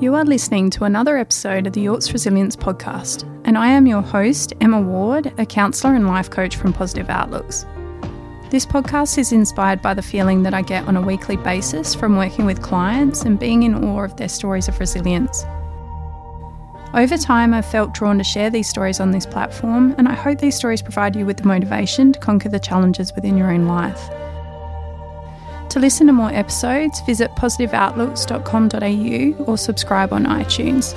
You are listening to another episode of the Yorks Resilience Podcast, and I am your host, Emma Ward, a counsellor and life coach from Positive Outlooks. This podcast is inspired by the feeling that I get on a weekly basis from working with clients and being in awe of their stories of resilience. Over time, I've felt drawn to share these stories on this platform, and I hope these stories provide you with the motivation to conquer the challenges within your own life. To listen to more episodes, visit positiveoutlooks.com.au or subscribe on iTunes.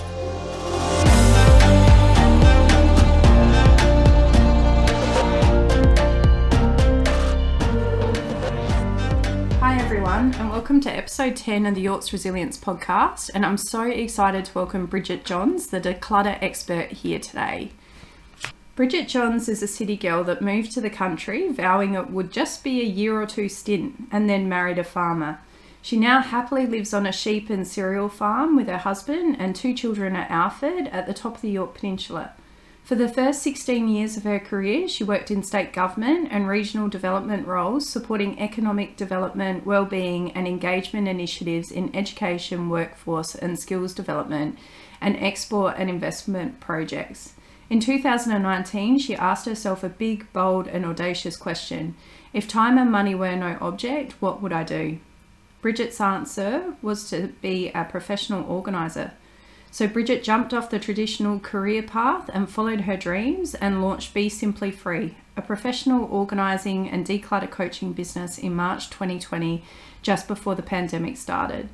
Hi, everyone, and welcome to episode 10 of the Yorks Resilience podcast. And I'm so excited to welcome Bridget Johns, the declutter expert, here today. Bridget Johns is a city girl that moved to the country, vowing it would just be a year or two stint, and then married a farmer. She now happily lives on a sheep and cereal farm with her husband and two children at Alford at the top of the Yorke Peninsula. For the first 16 years of her career, she worked in state government and regional development roles, supporting economic development, well-being, and engagement initiatives in education, workforce, and skills development, and export and investment projects. In 2019, she asked herself a big, bold, and audacious question If time and money were no object, what would I do? Bridget's answer was to be a professional organiser. So Bridget jumped off the traditional career path and followed her dreams and launched Be Simply Free, a professional organising and declutter coaching business in March 2020, just before the pandemic started.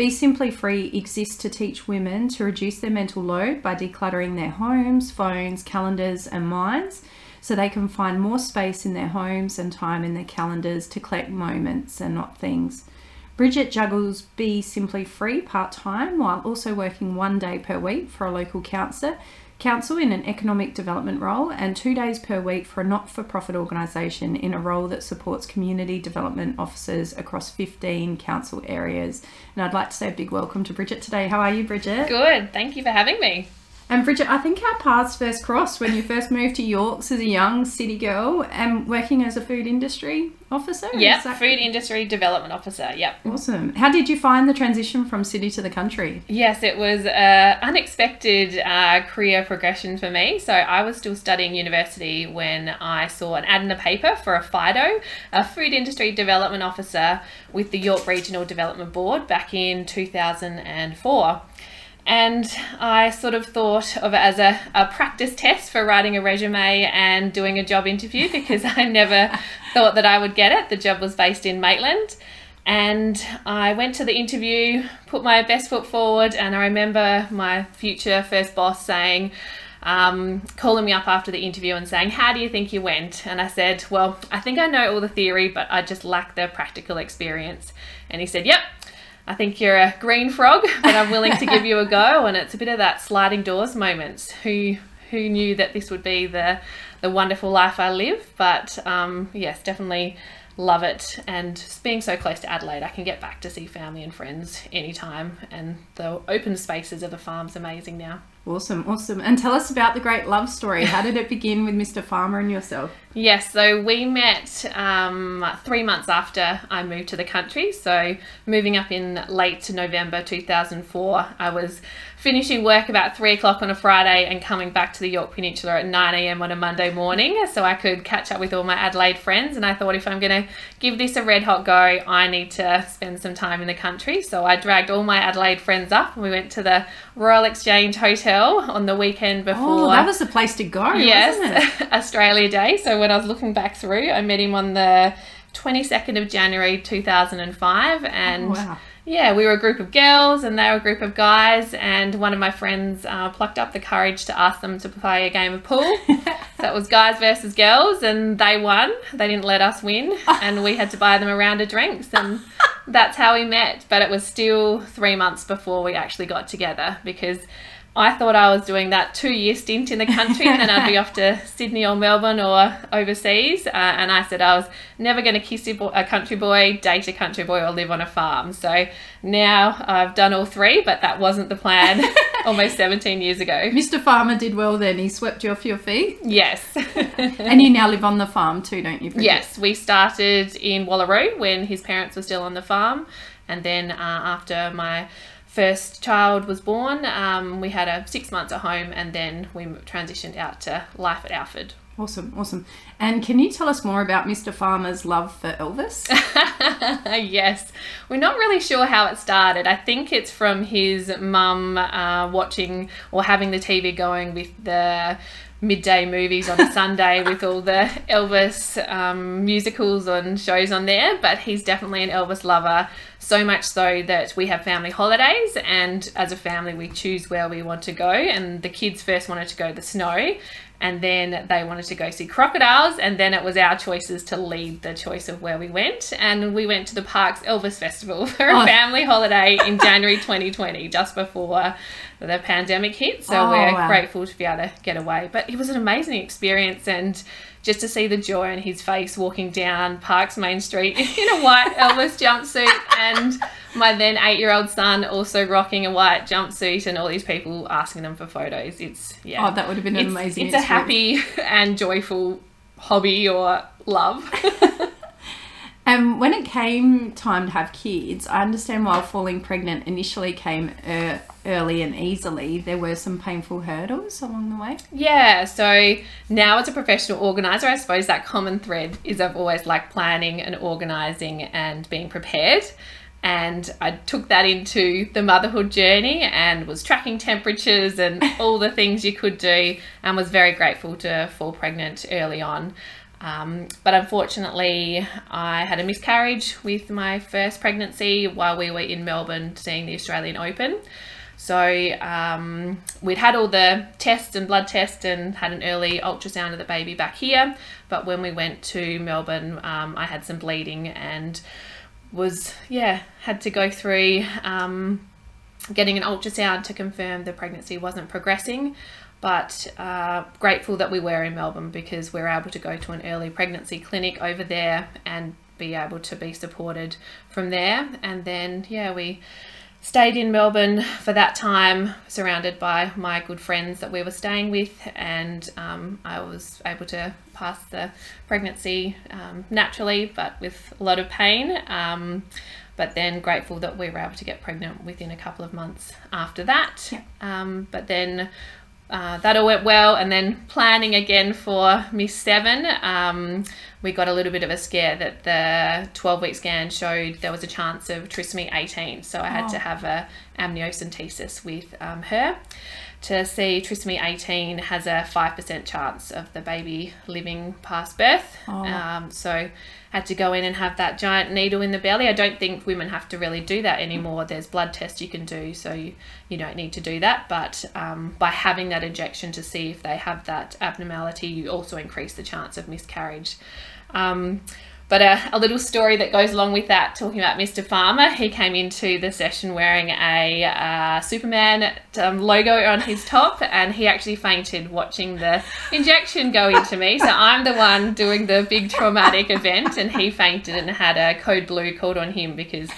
Be Simply Free exists to teach women to reduce their mental load by decluttering their homes, phones, calendars, and minds so they can find more space in their homes and time in their calendars to collect moments and not things. Bridget juggles Be Simply Free part time while also working one day per week for a local council, council in an economic development role and two days per week for a not for profit organisation in a role that supports community development officers across 15 council areas. And I'd like to say a big welcome to Bridget today. How are you, Bridget? Good, thank you for having me. And Bridget, I think our paths first crossed when you first moved to Yorks as a young city girl and working as a food industry officer. Yeah, food industry development officer. Yep. Awesome. How did you find the transition from city to the country? Yes, it was an unexpected uh, career progression for me. So I was still studying university when I saw an ad in the paper for a FIDO, a food industry development officer with the Yorke Regional Development Board back in 2004. And I sort of thought of it as a, a practice test for writing a resume and doing a job interview because I never thought that I would get it. The job was based in Maitland. And I went to the interview, put my best foot forward, and I remember my future first boss saying, um, calling me up after the interview and saying, How do you think you went? And I said, Well, I think I know all the theory, but I just lack the practical experience. And he said, Yep, I think you're a green frog, but I'm willing to give you a go. And it's a bit of that sliding doors moment. Who who knew that this would be the the wonderful life I live? But um, yes, definitely love it. And being so close to Adelaide, I can get back to see family and friends anytime. And the open spaces of the farm's amazing now. Awesome, awesome. And tell us about the great love story. How did it begin with Mr. Farmer and yourself? Yes, so we met um, three months after I moved to the country. So, moving up in late November 2004, I was finishing work about three o'clock on a Friday and coming back to the Yorke Peninsula at 9 a.m. on a Monday morning so I could catch up with all my Adelaide friends. And I thought if I'm going to give this a red hot go, I need to spend some time in the country. So, I dragged all my Adelaide friends up and we went to the Royal Exchange Hotel on the weekend oh, before. Oh, that was the place to go, yes? Australia Day. So, when I was looking back through, I met him on the 22nd of January 2005 and oh, wow. Yeah we were a group of girls and they were a group of guys and one of my friends uh, plucked up the courage to ask them to play a game of pool. So it was guys versus girls and they won. They didn't let us win and we had to buy them a round of drinks and that's how we met. But it was still three months before we actually got together because I thought I was doing that two year stint in the country and then I'd be off to Sydney or Melbourne or overseas. Uh, and I said I was never going to kiss a country boy, date a country boy, or live on a farm. So now I've done all three, but that wasn't the plan almost 17 years ago. Mr. Farmer did well then. He swept you off your feet. Yes. and you now live on the farm too, don't you? Bridget? Yes, we started in Wallaroo when his parents were still on the farm. And then uh, after my first child was born, um, we had a six months at home, and then we transitioned out to life at Alford. Awesome, awesome. And can you tell us more about Mr. Farmer's love for Elvis? yes, we're not really sure how it started. I think it's from his mum uh, watching or having the TV going with the midday movies on a Sunday with all the Elvis um, musicals and shows on there. But he's definitely an Elvis lover, so much so that we have family holidays, and as a family, we choose where we want to go. And the kids first wanted to go to the snow, and then they wanted to go see crocodiles and then it was our choices to lead the choice of where we went and we went to the Parkes elvis festival for a oh. family holiday in january 2020 just before the pandemic hit so oh, we're wow. grateful to be able to get away but it was an amazing experience and just to see the joy on his face walking down Parkes Main Street in a white Elvis jumpsuit and my then eight year old son also rocking a white jumpsuit and all these people asking them for photos. It's yeah. Oh, that would have been an it's, amazing. It's experience. a happy and joyful hobby or love. And when it came time to have kids, I understand why falling pregnant initially came er- early and easily, there were some painful hurdles along the way. Yeah, so now as a professional organizer, I suppose that common thread is I've always liked planning and organizing and being prepared. And I took that into the motherhood journey and was tracking temperatures and all the things you could do, and was very grateful to fall pregnant early on. Um, but unfortunately, I had a miscarriage with my first pregnancy while we were in Melbourne seeing the Australian Open. So um, we'd had all the tests and blood tests and had an early ultrasound of the baby back here. But when we went to Melbourne, um, I had some bleeding and was, yeah, had to go through um, getting an ultrasound to confirm the pregnancy wasn't progressing but uh, grateful that we were in Melbourne because we are able to go to an early pregnancy clinic over there and be able to be supported from there. And then, yeah, we stayed in Melbourne for that time, surrounded by my good friends that we were staying with, and um, I was able to pass the pregnancy um, naturally, but with a lot of pain. Um, but then grateful that we were able to get pregnant within a couple of months after that. Yeah. Um, but then uh, that all went well. And then planning again for Miss Seven, um, we got a little bit of a scare that the 12 week scan showed there was a chance of trisomy 18. So I had oh. to have a amniocentesis with um, her to see trisomy 18 has a 5% chance of the baby living past birth. Oh. Um, so had to go in and have that giant needle in the belly. I don't think women have to really do that anymore. There's blood tests you can do, so you, you don't need to do that. But um, by having that injection to see if they have that abnormality, you also increase the chance of miscarriage. Um, but a, a, little story that goes along with that, talking about Mr. Farmer, he came into the session wearing a uh, Superman um, logo on his top, and he actually fainted watching the injection go into me. So I'm the one doing the big traumatic event, and he fainted and had a code blue called on him because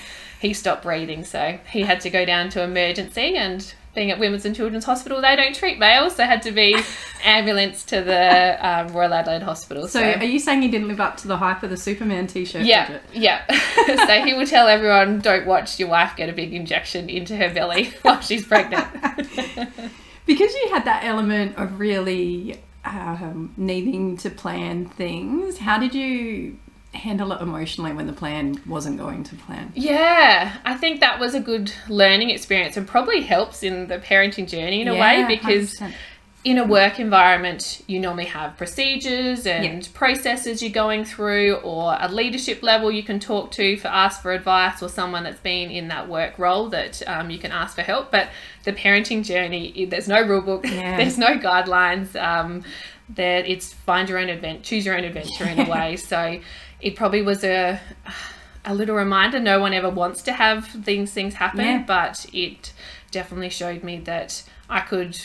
he stopped breathing. So he had to go down to emergency and being at Women's and Children's Hospital, they don't treat males, so had to be ambulance to the um, Royal Adelaide Hospital. So, so, are you saying he didn't live up to the hype of the Superman T-shirt? Yeah, yeah. so he will tell everyone, "Don't watch your wife get a big injection into her belly while she's pregnant." because you had that element of really um, needing to plan things. How did you handle it emotionally when the plan wasn't going to plan? Yeah, I think that was a good learning experience and probably helps in the parenting journey in a yeah, way because 100%. in a work environment, you normally have procedures and yeah. processes you're going through, or a leadership level you can talk to for ask for advice, or someone that's been in that work role that um, you can ask for help. But the parenting journey, there's no rule book, yeah. there's no guidelines. Um, that it's find your own adventure, choose your own adventure in a way. So it probably was a a little reminder. No one ever wants to have these things happen, yeah. but it definitely showed me that I could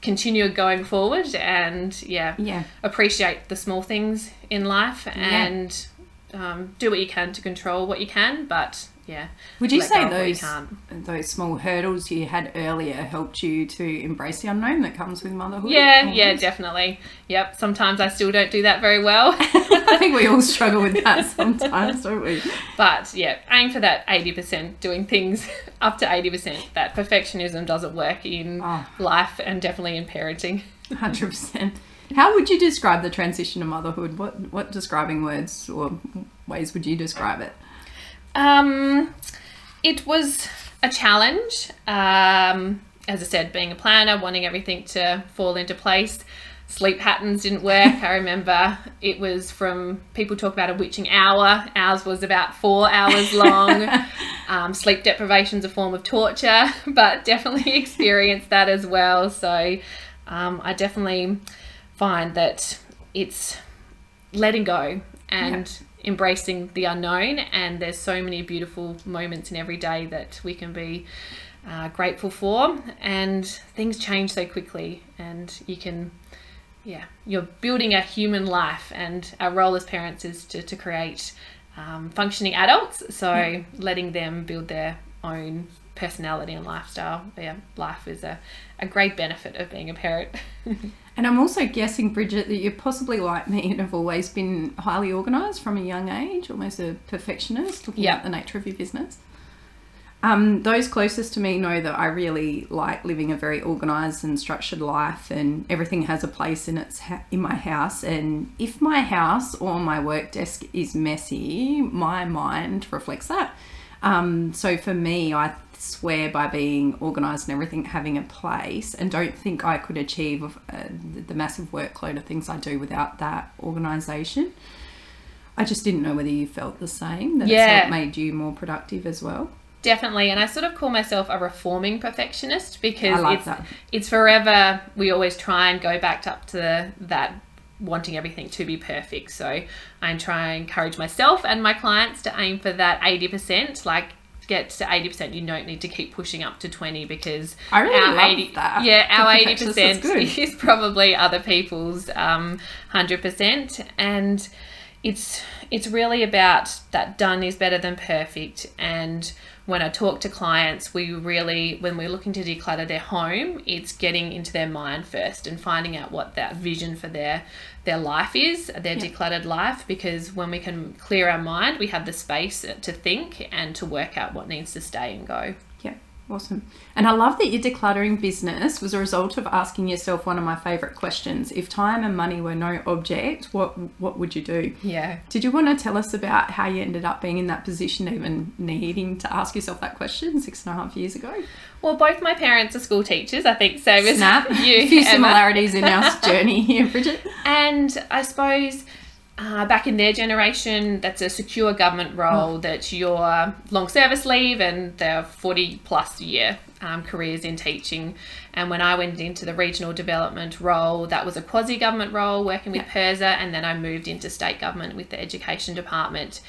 continue going forward and yeah, yeah. appreciate the small things in life and um, do what you can to control what you can, but yeah. Would you say what you those those small hurdles you had earlier helped you to embrace the unknown that comes with motherhood? Yeah, yeah, definitely. Yep. Sometimes I still don't do that very well. I think we all struggle with that sometimes, don't we? But yeah, aim for that 80%, doing things up to 80%. That perfectionism doesn't work in Oh. life and definitely in parenting. Hundred percent. How would you describe the transition to motherhood? What what describing words or ways would you describe it? Um, it was a challenge. Um, as I said, being a planner, wanting everything to fall into place. Sleep patterns didn't work. I remember it was from people talk about a witching hour. Ours was about four hours long. um, sleep deprivation's a form of torture, but definitely experienced that as well. So um, I definitely find that it's letting go and embracing the unknown. And there's so many beautiful moments in every day that we can be uh, grateful for. And things change so quickly, and you can, yeah, you're building a human life. And our role as parents is to, to create um, functioning adults. So letting them build their own personality and lifestyle. Yeah, life is a, a great benefit of being a parent. And I'm also guessing, Bridget, that you're possibly like me and have always been highly organised from a young age, almost a perfectionist, looking Yeah. at the nature of your business. Um, those closest to me know that I really like living a very organised and structured life, and everything has a place in its ha- in my house. And if my house or my work desk is messy, my mind reflects that. Um, so for me, I swear by being organised and everything having a place, and don't think I could achieve uh, the- massive workload of things I do without that organisation. I just didn't know whether you felt the same. That Yeah. it's made you more productive as well. Definitely, and I sort of call myself a reforming perfectionist because like it's that. it's forever. We always try and go back up to that wanting everything to be perfect. So I try and encourage myself and my clients to aim for that eighty percent. Like get to eighty percent, you don't need to keep pushing up to twenty because I really our love 80 that. Yeah, our eighty perfectionists, that's percent good. is probably other people's um hundred percent, and it's it's really about that done is better than perfect and when I talk to clients, we really, when we're looking to declutter their home, it's getting into their mind first and finding out what that vision for their their life is, their decluttered life. Because when we can clear our mind, we have the space to think and to work out what needs to stay and go. Awesome. And I love that your decluttering business was a result of asking yourself one of my favourite questions. If time and money were no object, what what would you do? Yeah. Did you want to tell us about how you ended up being in that position, even needing to ask yourself that question six and a half years ago? Well, both my parents are school teachers. I think so Snap. you. a few Emma. similarities in our journey here, Bridget. And I suppose uh, back in their generation, that's a secure government role that you're long service leave and they're 40 plus year um, careers in teaching. And when I went into the regional development role, that was a quasi government role working with PIRSA, and then I moved into state government with the education department.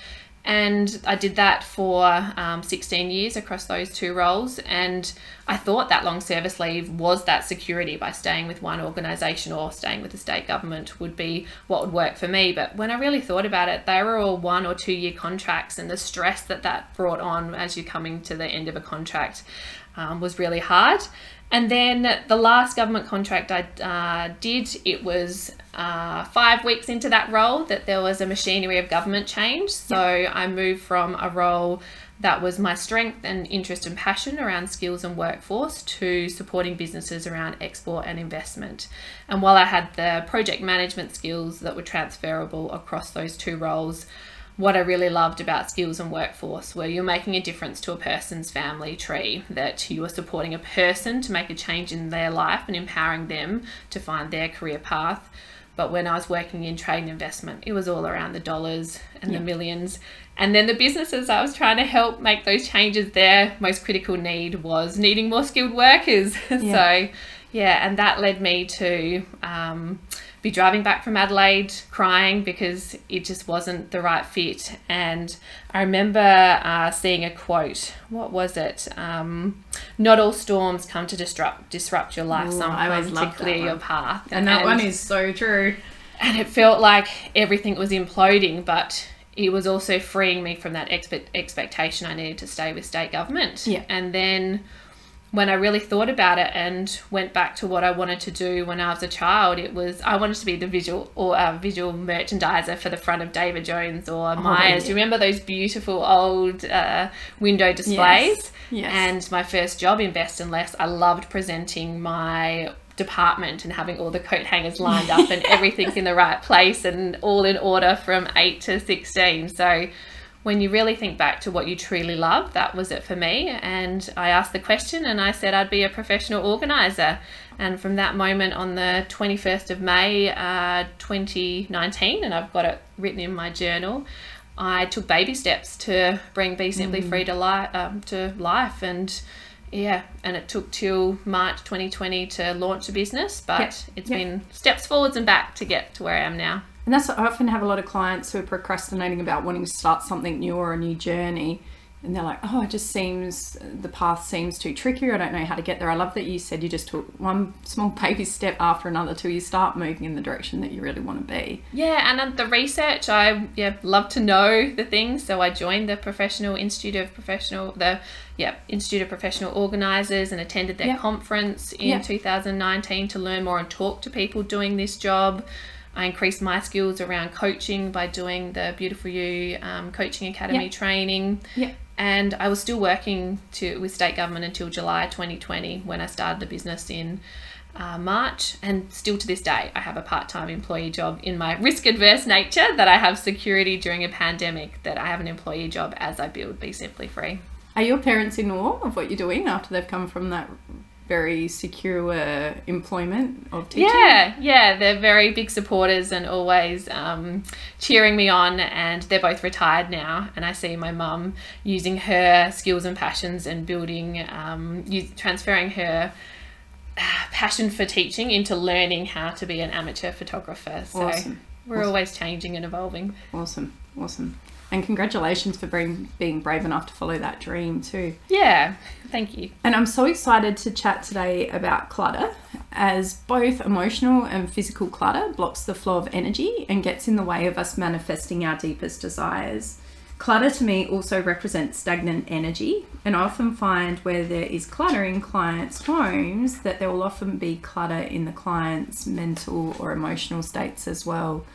And I did that for um, 16 years across those two roles. And I thought that long service leave was that security by staying with one organisation or staying with the state government would be what would work for me. But when I really thought about it, they were all one or two year contracts, and the stress that that brought on as you're coming to the end of a contract um, was really hard. And then the last government contract I uh, did, it was uh, five weeks into that role that there was a machinery of government change. So I moved from a role that was my strength and interest and passion around skills and workforce to supporting businesses around export and investment. And while I had the project management skills that were transferable across those two roles, what I really loved about skills and workforce were you're making a difference to a person's family tree, that you are supporting a person to make a change in their life and empowering them to find their career path. But when I was working in trade and investment, it was all around the dollars and the millions. And then the businesses I was trying to help make those changes, their most critical need was needing more skilled workers. Yeah. so, yeah, and that led me to um, be driving back from Adelaide crying because it just wasn't the right fit. And I remember uh, seeing a quote. What was it? Um, Not all storms come to disrupt disrupt your life. Ooh, I always loved to clear your path. And that one is so true. and it felt like everything was imploding, but it was also freeing me from that expect, expectation I needed to stay with state government. Yeah. And then when I really thought about it and went back to what I wanted to do when I was a child, it was I wanted to be the visual or uh, visual merchandiser for the front of David Jones or Myers. Do you remember those beautiful old uh, window displays? Yes. Yes. And my first job in Best and Less, I loved presenting my department and having all the coat hangers lined up and everything's in the right place and all in order from 8 to 16. So when you really think back to what you truly love, that was it for me. And I asked the question and I said I'd be a professional organizer. And from that moment on the 21st of May, uh, 2019, and I've got it written in my journal, I took baby steps to bring Be Simply Free to, li- um, to life. And yeah, and it took till March 2020 to launch a business, but Yep. it's Yep. been steps forwards and back to get to where I am now. And that's I often have a lot of clients who are procrastinating about wanting to start something new or a new journey. And they're like, oh, it just seems, the path seems too tricky. I don't know how to get there. I love that you said you just took one small baby step after another till you start moving in the direction that you really want to be. Yeah, and the research, I yeah love to know the things. So I joined the Professional Institute of Professional, the yeah Institute of Professional Organisers, and attended their Yeah. conference in Yeah. 2019 to learn more and talk to people doing this job. I increased my skills around coaching by doing the Beautiful You um, Coaching Academy Yeah. training. Yeah. And I was still working to with state government until July 2020 when I started the business in uh, March. And still to this day, I have a part time employee job in my risk adverse nature that I have security during a pandemic, that I have an employee job as I build Be Simply Free. Are your parents in awe of what you're doing after they've come from that very secure employment of teaching? Yeah, yeah, they're very big supporters and always um, cheering me on. And they're both retired now, and I see my mum using her skills and passions and building, um, transferring her uh, passion for teaching into learning how to be an amateur photographer. So Awesome. we're always changing and evolving. Awesome. Awesome. And congratulations for being, being brave enough to follow that dream too. Yeah, thank you. And I'm so excited to chat today about clutter, as both emotional and physical clutter blocks the flow of energy and gets in the way of us manifesting our deepest desires. Clutter to me also represents stagnant energy, and I often find where there is clutter in clients' homes that there will often be clutter in the client's mental or emotional states as well.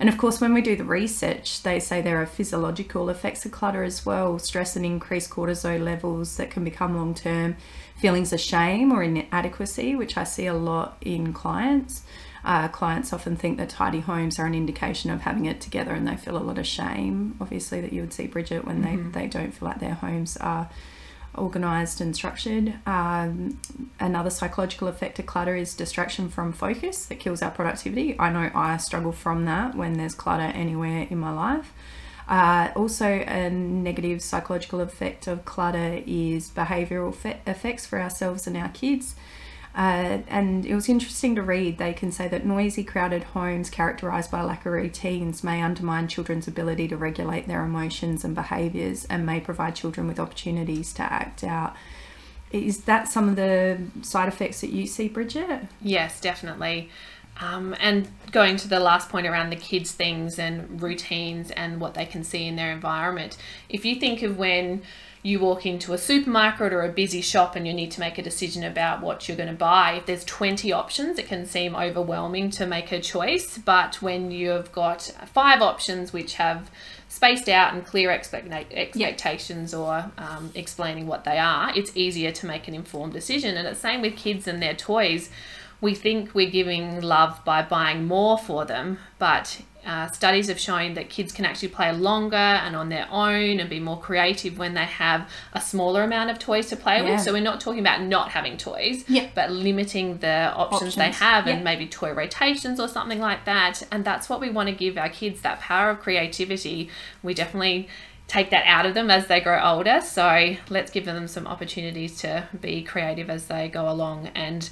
And of course, when we do the research, they say there are physiological effects of clutter as well stress and increased cortisol levels that can become long term feelings of shame or inadequacy, which I see a lot in clients. Uh, clients often think that tidy homes are an indication of having it together and they feel a lot of shame, obviously, that you would see, Bridget, when they, they don't feel like their homes are organized and structured. Um, another psychological effect of clutter is distraction from focus that kills our productivity. I know I struggle from that when there's clutter anywhere in my life. Uh, also, a negative psychological effect of clutter is behavioral fe- effects for ourselves and our kids. Uh, and it was interesting to read. They can say that noisy, crowded homes characterized by lack of routines may undermine children's ability to regulate their emotions and behaviors and may provide children with opportunities to act out. Is that some of the side effects that you see, Bridget? Yes, definitely. Um, and going to the last point around the kids' things and routines and what they can see in their environment. If you think of when you walk into a supermarket or a busy shop and you need to make a decision about what you're going to buy, if there's 20 options, it can seem overwhelming to make a choice. But when you've got five options which have spaced out and clear expect- expectations or um, explaining what they are, it's easier to make an informed decision. And it's same with kids and their toys. We think we're giving love by buying more for them, but uh, studies have shown that kids can actually play longer and on their own and be more creative when they have a smaller amount of toys to play Yeah. with. So we're not talking about not having toys, Yeah. but limiting the options, they Options. have and maybe toy rotations or something like that. And that's what we want to give our kids that power of creativity. We definitely take that out of them as they grow older. So let's give them some opportunities to be creative as they go along. And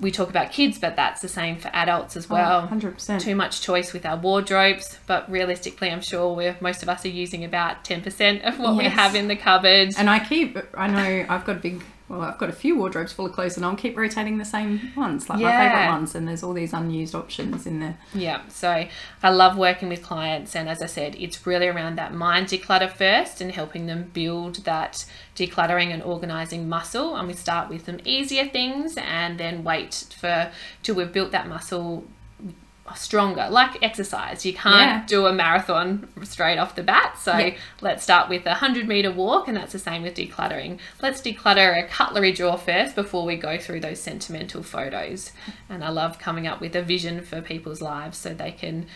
we talk about kids, but that's the same for adults as oh, well. 100%. Too much choice with our wardrobes, but realistically, I'm sure we're most of us are using about 10% of what we have in the cupboard. And I keep, I know I've got a big well, I've got a few wardrobes full of clothes and I'll keep rotating the same ones, like my favourite ones, and there's all these unused options in there. Yeah, so I love working with clients, and as I said, it's really around that mind declutter first and helping them build that decluttering and organizing muscle. And we start with some easier things and then wait for till we've built that muscle stronger like exercise you can't Yeah. do a marathon straight off the bat so Yeah. let's start with a 100 meter walk and that's the same with decluttering let's declutter a cutlery drawer first before we go through those sentimental photos and i love coming up with a vision for people's lives so they can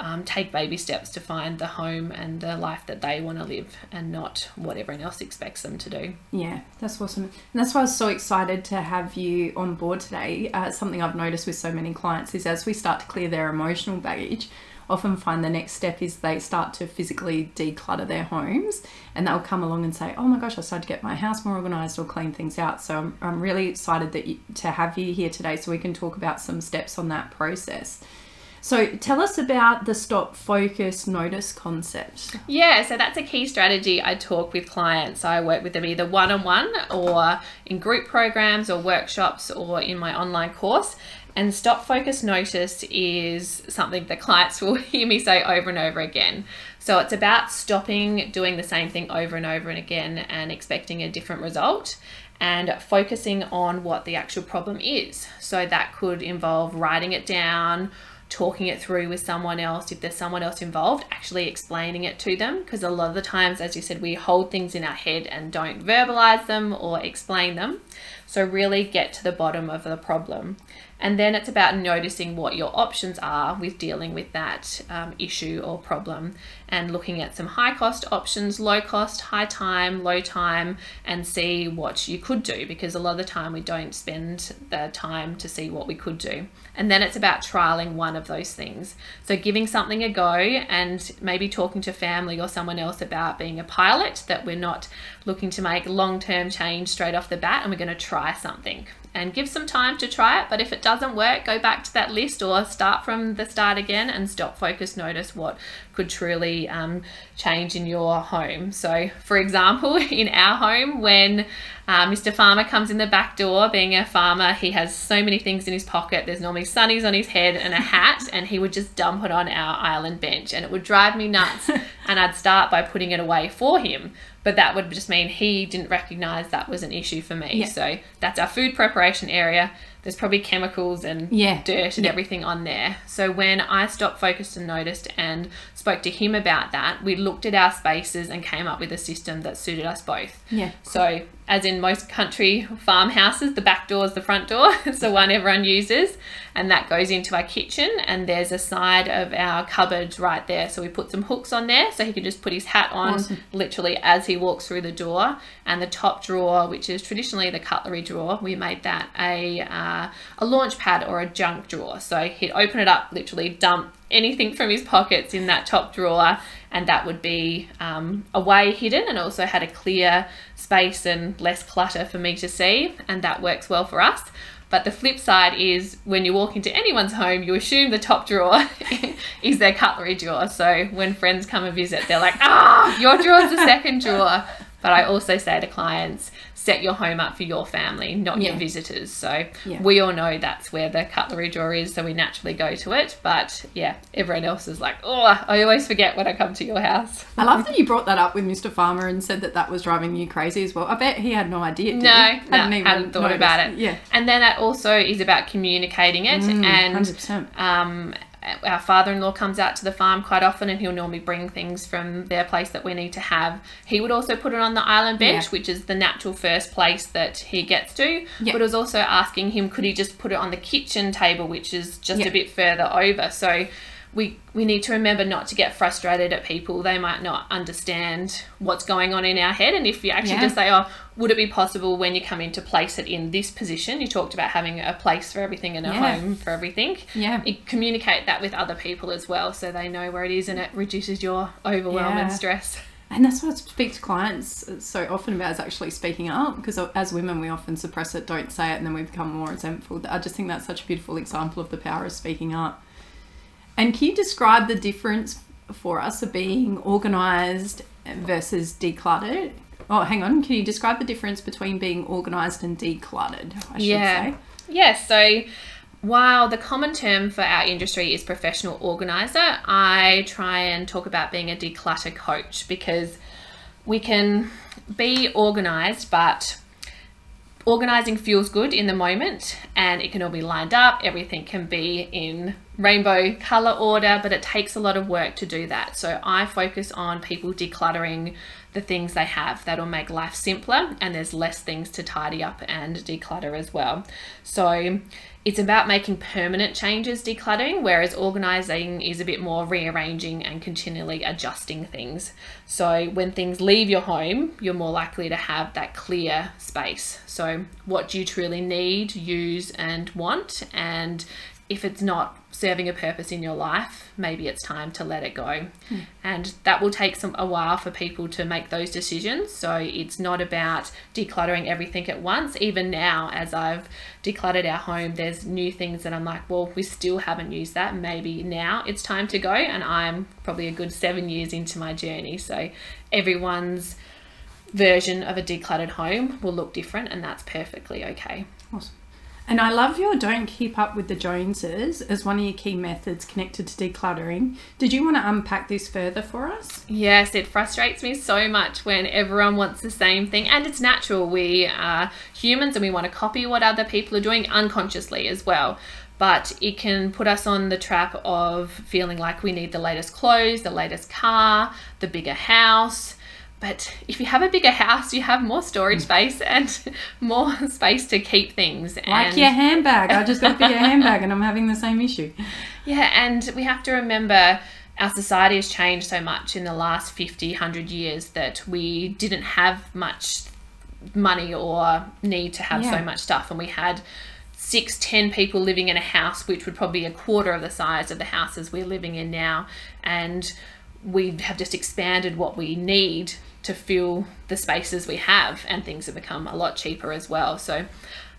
um, take baby steps to find the home and the life that they want to live and not what everyone else expects them to do Yeah, that's awesome. And that's why I was so excited to have you on board today. Uh, something I've noticed with so many clients is as we start to clear their emotional baggage, often find the next step is they start to physically declutter their homes and they'll come along and say, Oh my gosh, I started to get my house more organized or clean things out. So I'm, I'm really excited that you, to have you here today so we can talk about some steps on that process. So tell us about the stop, focus, notice concept. Yeah, so that's a key strategy I talk with clients. I work with them either one on one or in group programs or workshops or in my online course. And stop, focus, notice is something that clients will hear me say over and over again. So it's about stopping doing the same thing over and over and again and expecting a different result and focusing on what the actual problem is. So that could involve writing it down, talking it through with someone else if there's someone else involved actually explaining it to them. Because a lot of the times as you said we hold things in our head and don't verbalize them or explain them. So really get to the bottom of the problem. And then it's about noticing what your options are with dealing with that um, issue or problem and looking at some high cost options, low cost, high time, low time, and see what you could do because a lot of the time we don't spend the time to see what we could do. And then it's about trialing one of those things. So giving something a go and maybe talking to family or someone else about being a pilot, that we're not looking to make long term change straight off the bat and we're going to try something and give some time to try it. But if it doesn't work, go back to that list or start from the start again and stop, focus, notice what could truly um, change in your home. So, for example, in our home, when uh, Mr. Farmer comes in the back door, being a farmer, he has so many things in his pocket. There's normally sunnies on his head and a hat, and he would just dump it on our island bench, and it would drive me nuts. and I'd start by putting it away for him. But that would just mean he didn't recognize that was an issue for me. Yeah. So that's our food preparation area. There's probably chemicals and Yeah. dirt and Yeah. everything on there. So when I stopped, focused, and noticed and spoke to him about that, we looked at our spaces and came up with a system that suited us both. Yeah. So, as in most country farmhouses, the back door is the front door. it's the one everyone uses, and that goes into our kitchen. And there's a side of our cupboards right there. So we put some hooks on there, so he can just put his hat on Awesome. literally as he walks through the door. And the top drawer, which is traditionally the cutlery drawer, we made that a uh, a launch pad or a junk drawer. So he'd open it up, literally dump anything from his pockets in that top drawer, and that would be um, away hidden and also had a clear space and less clutter for me to see, and that works well for us. But the flip side is when you walk into anyone's home, you assume the top drawer is their cutlery drawer. So when friends come and visit, they're like, ah, your drawer's the second drawer. But I also say to clients, set your home up for your family, not your visitors. So Yeah. we all know that's where the cutlery drawer is, so we naturally go to it. But yeah, everyone else is like, oh, I always forget when I come to your house. I love that you brought that up with Mr. Farmer and said that that was driving you crazy as well. I bet he had no idea. No, he? no, hadn't thought noticed. about it. Yeah, And then that also is about communicating it Mm, and 100%. um, Uh, our father-in-law comes out to the farm quite often and he'll normally bring things from their place that we need to have he would also put it on the island bench Yeah. which is the natural first place that he gets to Yeah. but I was also asking him could he just put it on the kitchen table which is just Yeah. a bit further over so we we need to remember not to get frustrated at people they might not understand what's going on in our head and if you actually Yeah. just say oh would it be possible when you come in to place it in this position you talked about having a place for everything and a Yeah. home for everything Yeah. you communicate that with other people as well so they know where it is and it reduces your overwhelm Yeah. and stress And that's what I speak to clients so often about is actually speaking up because as women we often suppress it, don't say it, and then we become more resentful. I just think that's such a beautiful example of the power of speaking up. And can you describe the difference for us of being organised versus decluttered? Oh, hang on. Can you describe the difference between being organised and decluttered? I should Yeah. say. Yes. So while the common term for our industry is professional organizer, I try and talk about being a declutter coach because we can be organized, but organizing feels good in the moment and it can all be lined up everything can be in rainbow color order but it takes a lot of work to do that so i focus on people decluttering the things they have that'll make life simpler and there's less things to tidy up and declutter as well. So it's about making permanent changes decluttering whereas organizing is a bit more rearranging and continually adjusting things. So when things leave your home you're more likely to have that clear space. So what do you truly need use and want? And if it's not serving a purpose in your life, maybe it's time to let it go. Hmm. And that will take some a while for people to make those decisions. So it's not about decluttering everything at once. Even now, as I've decluttered our home, there's new things that I'm like, well, we still haven't used that. Maybe now it's time to go. And I'm probably a good seven years into my journey. So everyone's version of a decluttered home will look different, and that's perfectly okay. Awesome. And I love your don't keep up with the Joneses as one of your key methods connected to decluttering. Did you want to unpack this further for us? Yes, it frustrates me so much when everyone wants the same thing. And it's natural. We are humans and we want to copy what other people are doing unconsciously as well. But it can put us on the trap of feeling like we need the latest clothes, the latest car, the bigger house. But if you have a bigger house, you have more storage mm. space and more space to keep things. Like your handbag. I just got a bigger handbag and I'm having the same issue. Yeah, and we have to remember our society has changed so much in the last 50, 100 years that we didn't have much money or need to have Yeah. so much stuff. And we had six, ten people living in a house, which would probably be a quarter of the size of the houses we're living in now. And we have just expanded what we need to fill the spaces we have, and things have become a lot cheaper as well. So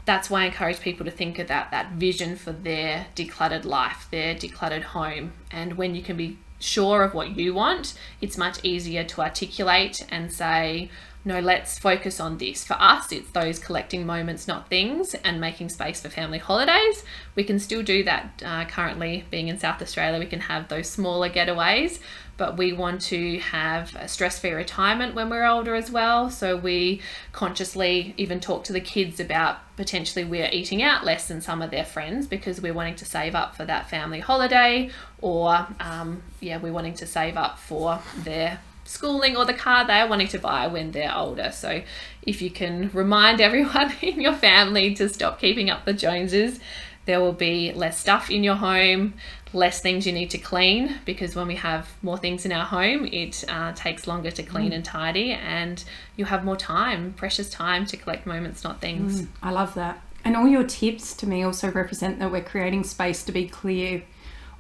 that's why I encourage people to think about that vision for their decluttered life, their decluttered home. And when you can be sure of what you want, it's much easier to articulate and say, no, let's focus on this. For us, it's those collecting moments, not things, and making space for family holidays. We can still do that uh, currently, being in South Australia, we can have those smaller getaways, but we want to have a stress free retirement when we're older as well. So we consciously even talk to the kids about potentially we're eating out less than some of their friends because we're wanting to save up for that family holiday, or um, yeah, we're wanting to save up for their schooling or the car they're wanting to buy when they're older. So if you can remind everyone in your family to stop keeping up the Joneses, there will be less stuff in your home, less things you need to clean because when we have more things in our home, it uh, takes longer to clean and tidy, and you have more time, precious time to collect moments, not things. I love that. And all your tips to me also represent that we're creating space to be clear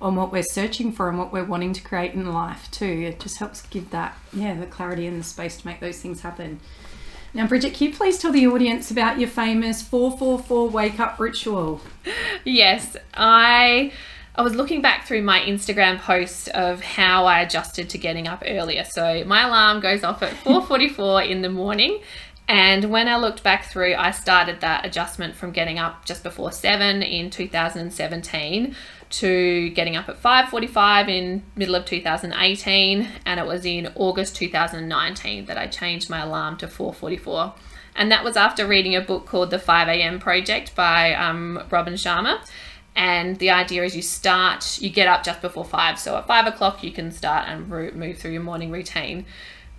on what we're searching for and what we're wanting to create in life too. It just helps give that, yeah, the clarity and the space to make those things happen. Now, Bridget, can you please tell the audience about your famous 444 wake up ritual? Yes, I I was looking back through my Instagram posts of how I adjusted to getting up earlier. So my alarm goes off at 4:44 in the morning. And when I looked back through, I started that adjustment from getting up just before 7 in 2017 to getting up at 5:45 in middle of 2018 and it was in August 2019 that I changed my alarm to 4:44 and that was after reading a book called The 5 a.m. Project by um, Robin Sharma. And the idea is you start, you get up just before five. So at five o'clock, you can start and move through your morning routine.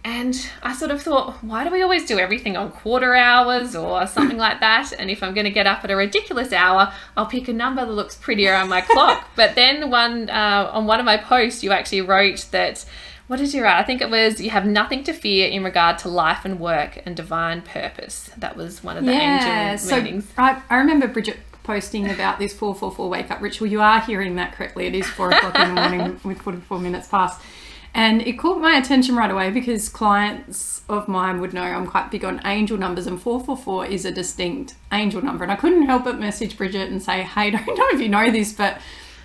And I sort of thought, why do we always do everything on quarter hours or something like that? And if I'm going to get up at a ridiculous hour, I'll pick a number that looks prettier on my clock. But then one uh, on one of my posts, you actually wrote that what did you write? I think it was you have nothing to fear in regard to life and work and divine purpose. That was one of the angel so meanings. I, I remember Bridget posting about this 444 wake up ritual. You are hearing that correctly. It is four o'clock in the morning with 44 minutes past. And it caught my attention right away because clients of mine would know I'm quite big on angel numbers, and 444 is a distinct angel number. And I couldn't help but message Bridget and say, Hey, I don't know if you know this, but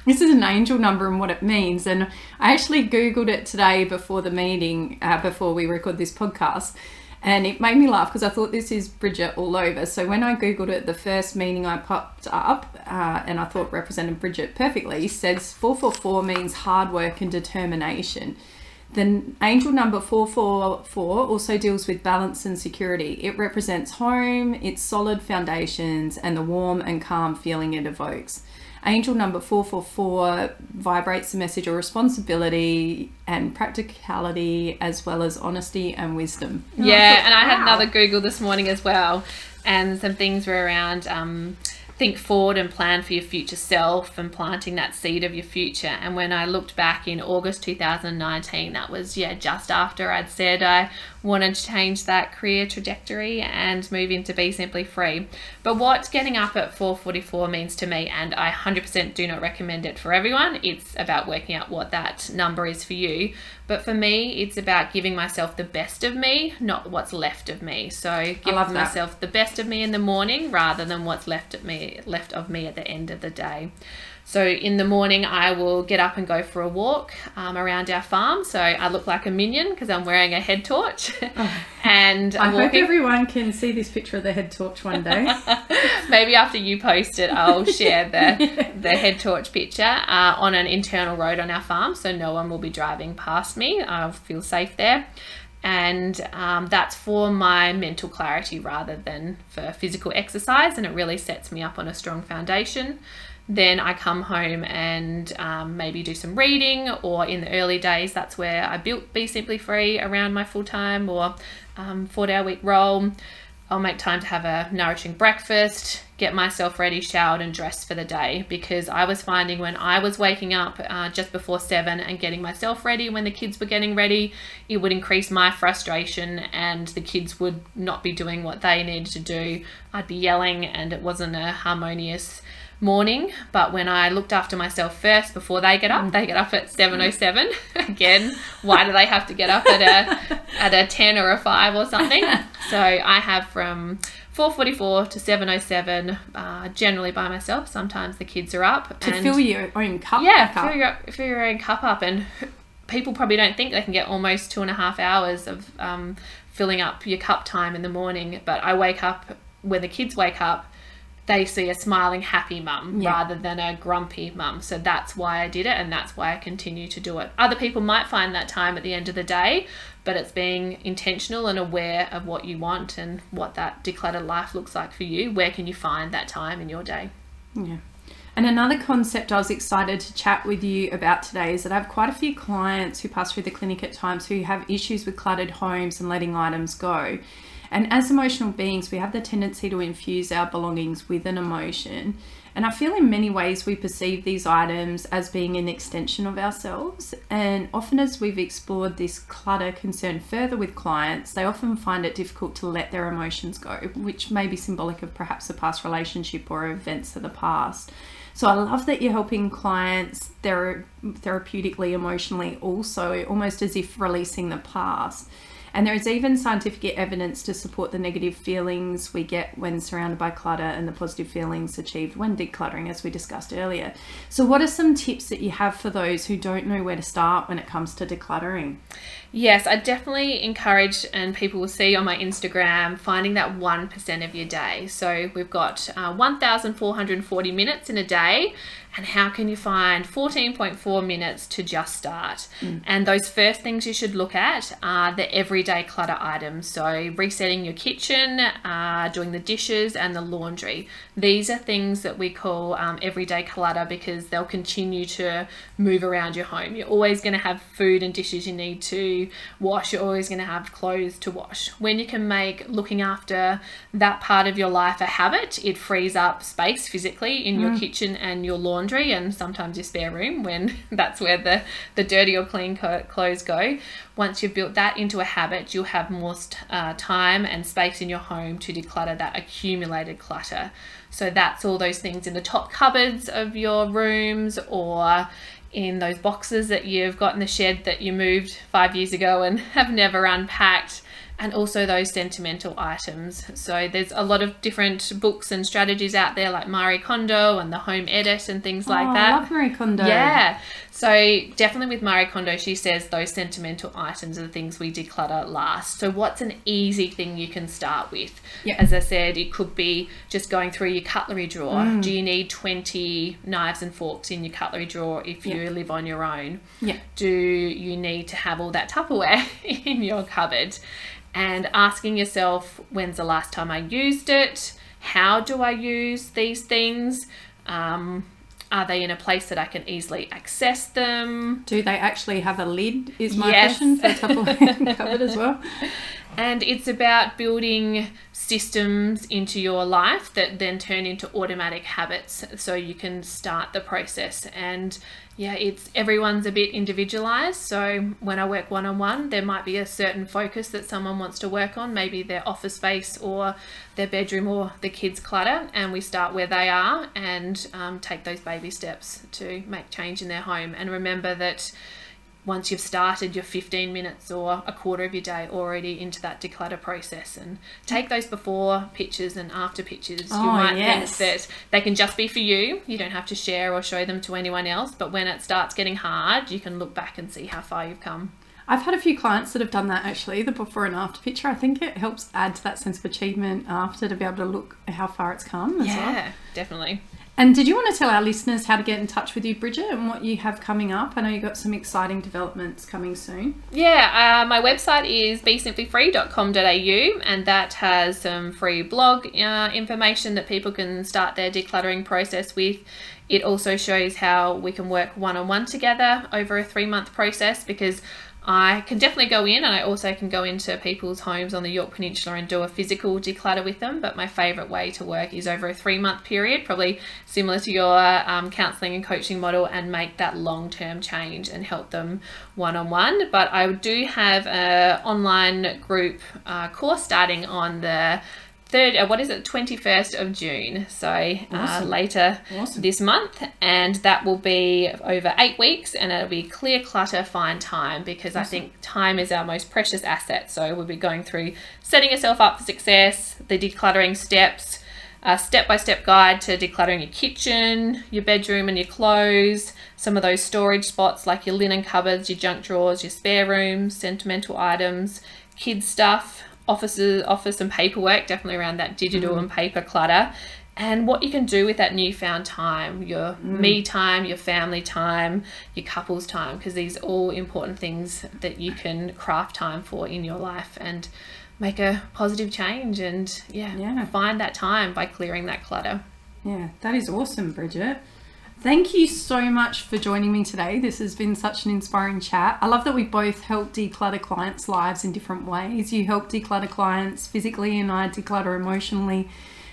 this is an angel number and what it means. And I actually Googled it today before the meeting, uh, before we record this podcast. And it made me laugh because I thought this is Bridget all over. So when I googled it, the first meaning I popped up, uh, and I thought represented Bridget perfectly, says 444 means hard work and determination. The angel number 444 also deals with balance and security. It represents home, its solid foundations, and the warm and calm feeling it evokes. Angel number 444 vibrates the message of responsibility and practicality as well as honesty and wisdom. And yeah, I thought, and I wow. had another Google this morning as well, and some things were around. Um, think forward and plan for your future self and planting that seed of your future. And when I looked back in August 2019, that was, yeah, just after I'd said I wanted to change that career trajectory and move into Be Simply Free. But what getting up at 4:44 means to me, and I 100% do not recommend it for everyone. It's about working out what that number is for you. But for me, it's about giving myself the best of me, not what's left of me. So giving myself the best of me in the morning rather than what's left of me left of me at the end of the day. So in the morning, I will get up and go for a walk um, around our farm. So I look like a minion because I'm wearing a head torch. Oh. and I'm I hope everyone can see this picture of the head torch one day. Maybe after you post it, I'll share the yeah. the head torch picture uh, on an internal road on our farm, so no one will be driving past me. I'll feel safe there and um, that's for my mental clarity rather than for physical exercise and it really sets me up on a strong foundation then I come home and um, maybe do some reading, or in the early days, that's where I built Be Simply Free around my full time or um, four day a week role. I'll make time to have a nourishing breakfast, get myself ready, showered, and dressed for the day because I was finding when I was waking up uh, just before seven and getting myself ready when the kids were getting ready, it would increase my frustration and the kids would not be doing what they needed to do. I'd be yelling, and it wasn't a harmonious morning, but when I looked after myself first before they get up, they get up at 7:07. Again, why do they have to get up at a at a 10 or a 5 or something? So I have from 4:44 to 7:07 uh, generally by myself. Sometimes the kids are up to and, fill your own cup. Yeah, fill your, fill your own cup up and people probably don't think they can get almost two and a half hours of um, filling up your cup time in the morning. But I wake up when the kids wake up they see a smiling, happy mum yeah. rather than a grumpy mum. So that's why I did it and that's why I continue to do it. Other people might find that time at the end of the day, but it's being intentional and aware of what you want and what that decluttered life looks like for you. Where can you find that time in your day? Yeah. And another concept I was excited to chat with you about today is that I have quite a few clients who pass through the clinic at times who have issues with cluttered homes and letting items go. And as emotional beings, we have the tendency to infuse our belongings with an emotion. And I feel in many ways we perceive these items as being an extension of ourselves. And often, as we've explored this clutter concern further with clients, they often find it difficult to let their emotions go, which may be symbolic of perhaps a past relationship or events of the past. So I love that you're helping clients thera- therapeutically, emotionally, also almost as if releasing the past. And there is even scientific evidence to support the negative feelings we get when surrounded by clutter and the positive feelings achieved when decluttering, as we discussed earlier. So, what are some tips that you have for those who don't know where to start when it comes to decluttering? Yes, I definitely encourage, and people will see on my Instagram, finding that 1% of your day. So we've got uh, 1,440 minutes in a day, and how can you find 14.4 minutes to just start? Mm. And those first things you should look at are the everyday clutter items. So resetting your kitchen, uh, doing the dishes, and the laundry. These are things that we call um, everyday clutter because they'll continue to move around your home. You're always going to have food and dishes you need to wash, you're always going to have clothes to wash. When you can make looking after that part of your life a habit, it frees up space physically in mm. your kitchen and your laundry and sometimes your spare room when that's where the, the dirty or clean co- clothes go. Once you've built that into a habit, you'll have more uh, time and space in your home to declutter that accumulated clutter. So that's all those things in the top cupboards of your rooms or in those boxes that you've got in the shed that you moved five years ago and have never unpacked. And also those sentimental items. So there's a lot of different books and strategies out there like Marie Kondo and the Home Edit and things like oh, that. I love Marie Kondo. Yeah. So definitely with Marie Kondo, she says those sentimental items are the things we declutter last. So what's an easy thing you can start with? Yeah. As I said, it could be just going through your cutlery drawer. Mm. Do you need 20 knives and forks in your cutlery drawer if you Yeah. live on your own? Yeah. Do you need to have all that Tupperware in your cupboard? And asking yourself, when's the last time I used it? How do I use these things? Um, are they in a place that I can easily access them? Do they actually have a lid? Is my Yes. question for Tupperware cupboard as well. And it's about building systems into your life that then turn into automatic habits so you can start the process. And yeah, it's everyone's a bit individualized. So when I work one on one, there might be a certain focus that someone wants to work on, maybe their office space or their bedroom or the kids' clutter. And we start where they are and um, take those baby steps to make change in their home. And remember that once you've started your 15 minutes or a quarter of your day already into that declutter process and take those before pictures and after pictures Oh, you might yes. think that they can just be for you you don't have to share or show them to anyone else but when it starts getting hard you can look back and see how far you've come I've had a few clients that have done that actually, the before and after picture. I think it helps add to that sense of achievement after to be able to look how far it's come as well. yeah definitely And did you want to tell our listeners how to get in touch with you, Bridget, and what you have coming up? I know you've got some exciting developments coming soon. Yeah, uh, my website is besimplyfree.com.au and that has some free blog uh, information that people can start their decluttering process with. It also shows how we can work one on one together over a three month process because I can definitely go in and I also can go into people's homes on the Yorke Peninsula and do a physical declutter with them. But my favourite way to work is over a three month period, probably similar to your um, counselling and coaching model, and make that long term change and help them one on one. But I do have a online group uh, course starting on the third uh, what is it 21st of june so uh, Awesome. later Awesome. this month and that will be over eight weeks and it'll be clear clutter find time because i think time is our most precious asset so we'll be going through setting yourself up for success the decluttering steps a step-by-step guide to decluttering your kitchen your bedroom and your clothes some of those storage spots like your linen cupboards your junk drawers your spare rooms sentimental items kids stuff offices office and paperwork definitely around that digital and mm. paper clutter and what you can do with that newfound time your mm. me time your family time your couples time because these are all important things that you can craft time for in your life and make a positive change and yeah, Yeah. find that time by clearing that clutter Yeah, that is awesome, Bridget. Thank you so much for joining me today. This has been such an inspiring chat. I love that we both help declutter clients' lives in different ways. You help declutter clients physically, and I declutter emotionally.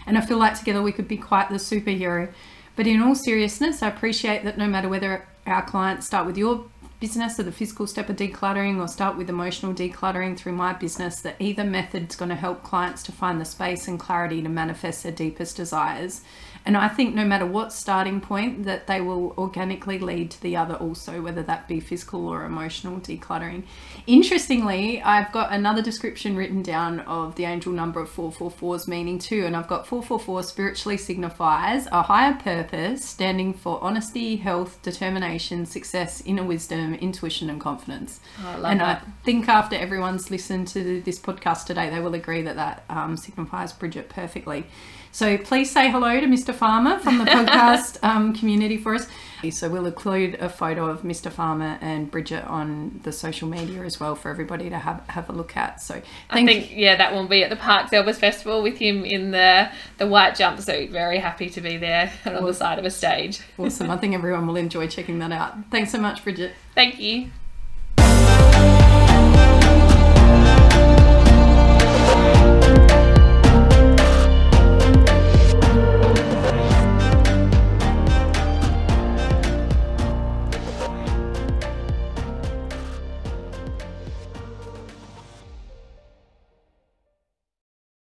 And I feel like together we could be quite the superhero. But in all seriousness, I appreciate that no matter whether our clients start with your business or the physical step of decluttering or start with emotional decluttering through my business, that either method's going to help clients to find the space and clarity to manifest their deepest desires. And I think no matter what starting point, that they will organically lead to the other also, whether that be physical or emotional decluttering. Interestingly, I've got another description written down of the angel number of 444's meaning too, and I've got 444 spiritually signifies a higher purpose standing for honesty, health, determination, success, inner wisdom, intuition, and confidence. Oh, I and that. I think after everyone's listened to this podcast today, they will agree that that um, signifies Bridget perfectly. So please say hello to Mr. Farmer from the podcast um, community for us. So we'll include a photo of Mr. Farmer and Bridget on the social media as well for everybody to have, have a look at. So I think yeah, that will be at the Parkes Elvis Festival with him in the the white jumpsuit. Very happy to be there and on the side of a stage. Awesome. I think everyone will enjoy checking that out. Thanks so much, Bridget. Thank you.